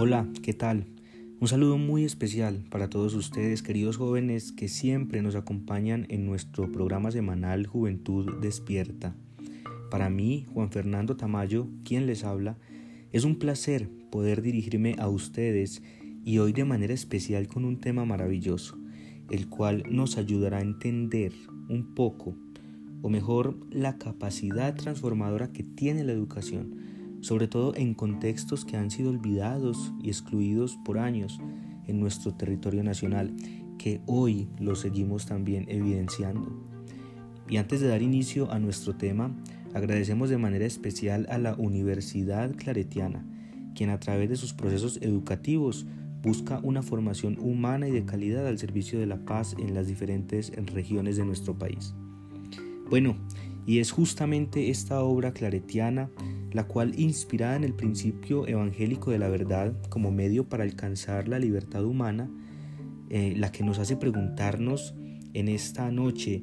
Hola, ¿qué tal? Un saludo muy especial para todos ustedes, queridos jóvenes, que siempre nos acompañan en nuestro programa semanal Juventud Despierta. Para mí, Juan Fernando Tamayo, quien les habla, es un placer poder dirigirme a ustedes y hoy de manera especial con un tema maravilloso, el cual nos ayudará a entender un poco, o mejor, la capacidad transformadora que tiene la educación sobre todo en contextos que han sido olvidados y excluidos por años en nuestro territorio nacional, que hoy lo seguimos también evidenciando. Y antes de dar inicio a nuestro tema, agradecemos de manera especial a la Universidad Claretiana, quien a través de sus procesos educativos busca una formación humana y de calidad al servicio de la paz en las diferentes regiones de nuestro país. Bueno, y es justamente esta obra claretiana la cual inspirada en el principio evangélico de la verdad como medio para alcanzar la libertad humana, eh, la que nos hace preguntarnos en esta noche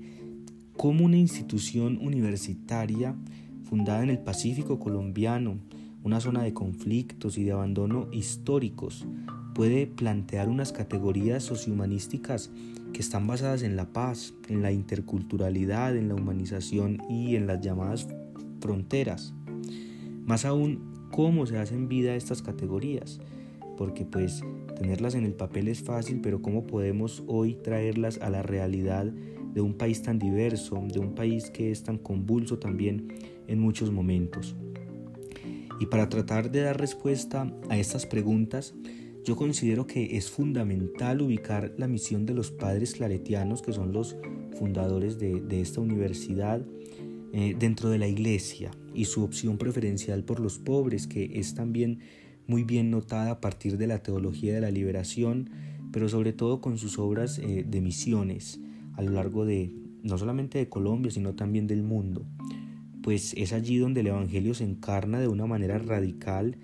cómo una institución universitaria fundada en el Pacífico colombiano, una zona de conflictos y de abandono históricos, puede plantear unas categorías sociohumanísticas que están basadas en la paz, en la interculturalidad, en la humanización y en las llamadas fronteras. Más aún, cómo se hacen vida estas categorías, porque pues tenerlas en el papel es fácil, pero cómo podemos hoy traerlas a la realidad de un país tan diverso, de un país que es tan convulso también en muchos momentos. Y para tratar de dar respuesta a estas preguntas, yo considero que es fundamental ubicar la misión de los padres claretianos, que son los fundadores de, de esta universidad, eh, dentro de la iglesia y su opción preferencial por los pobres, que es también muy bien notada a partir de la teología de la liberación, pero sobre todo con sus obras eh, de misiones a lo largo de no solamente de Colombia, sino también del mundo. Pues es allí donde el Evangelio se encarna de una manera radical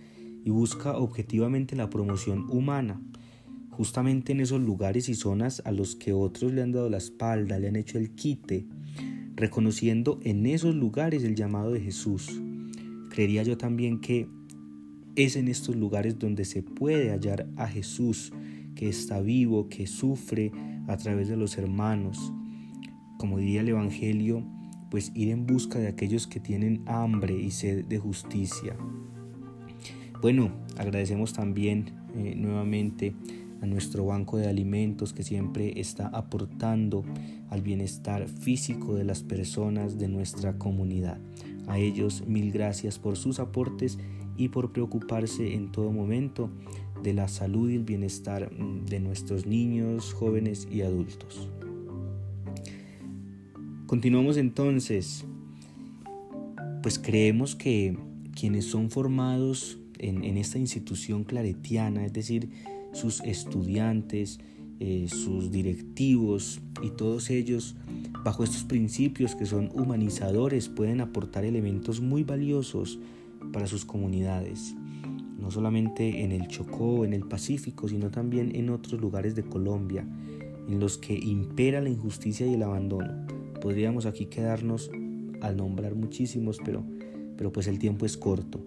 y busca objetivamente la promoción humana, justamente en esos lugares y zonas a los que otros le han dado la espalda, le han hecho el quite, reconociendo en esos lugares el llamado de Jesús. Creería yo también que es en estos lugares donde se puede hallar a Jesús, que está vivo, que sufre a través de los hermanos. Como diría el Evangelio, pues ir en busca de aquellos que tienen hambre y sed de justicia. Bueno, agradecemos también eh, nuevamente a nuestro banco de alimentos que siempre está aportando al bienestar físico de las personas de nuestra comunidad. A ellos mil gracias por sus aportes y por preocuparse en todo momento de la salud y el bienestar mm, de nuestros niños, jóvenes y adultos. Continuamos entonces, pues creemos que quienes son formados en, en esta institución claretiana, es decir, sus estudiantes, eh, sus directivos y todos ellos, bajo estos principios que son humanizadores, pueden aportar elementos muy valiosos para sus comunidades, no solamente en el Chocó, en el Pacífico, sino también en otros lugares de Colombia, en los que impera la injusticia y el abandono. Podríamos aquí quedarnos al nombrar muchísimos, pero, pero pues el tiempo es corto.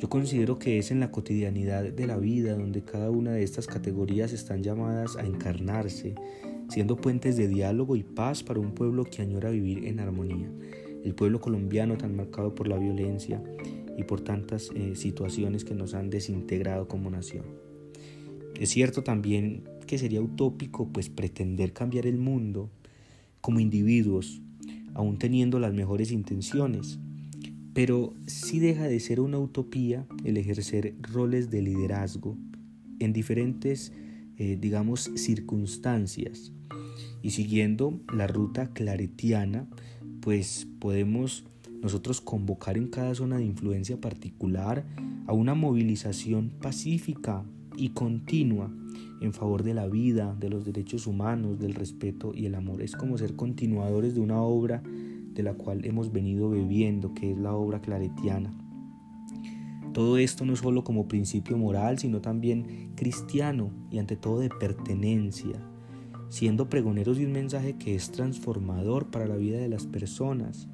Yo considero que es en la cotidianidad de la vida donde cada una de estas categorías están llamadas a encarnarse, siendo puentes de diálogo y paz para un pueblo que añora vivir en armonía. El pueblo colombiano tan marcado por la violencia y por tantas eh, situaciones que nos han desintegrado como nación. Es cierto también que sería utópico pues pretender cambiar el mundo como individuos, aún teniendo las mejores intenciones pero sí deja de ser una utopía el ejercer roles de liderazgo en diferentes, eh, digamos, circunstancias. Y siguiendo la ruta claretiana, pues podemos nosotros convocar en cada zona de influencia particular a una movilización pacífica y continua en favor de la vida, de los derechos humanos, del respeto y el amor. Es como ser continuadores de una obra de la cual hemos venido bebiendo, que es la obra claretiana. Todo esto no solo como principio moral, sino también cristiano y ante todo de pertenencia, siendo pregoneros de un mensaje que es transformador para la vida de las personas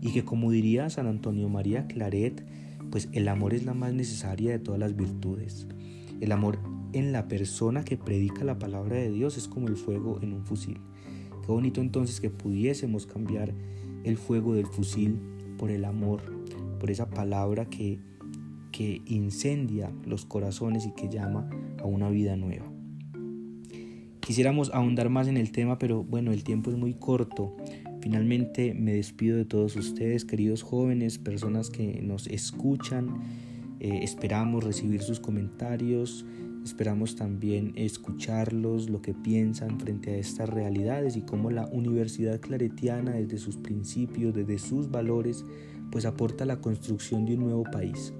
y que como diría San Antonio María Claret, pues el amor es la más necesaria de todas las virtudes. El amor en la persona que predica la palabra de Dios es como el fuego en un fusil. Qué bonito entonces que pudiésemos cambiar el fuego del fusil por el amor, por esa palabra que, que incendia los corazones y que llama a una vida nueva. Quisiéramos ahondar más en el tema, pero bueno, el tiempo es muy corto. Finalmente me despido de todos ustedes, queridos jóvenes, personas que nos escuchan. Eh, esperamos recibir sus comentarios, esperamos también escucharlos, lo que piensan frente a estas realidades y cómo la Universidad Claretiana desde sus principios, desde sus valores, pues aporta la construcción de un nuevo país.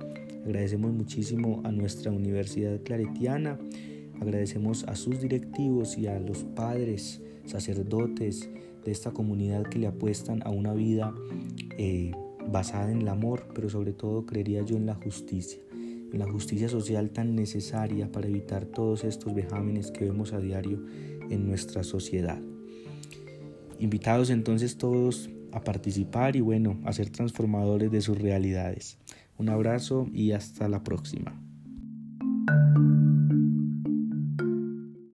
Agradecemos muchísimo a nuestra Universidad Claretiana Agradecemos a sus directivos y a los padres, sacerdotes de esta comunidad que le apuestan a una vida eh, basada en el amor, pero sobre todo creería yo en la justicia, la justicia social tan necesaria para evitar todos estos vejámenes que vemos a diario en nuestra sociedad. Invitados entonces todos a participar y bueno, a ser transformadores de sus realidades. Un abrazo y hasta la próxima.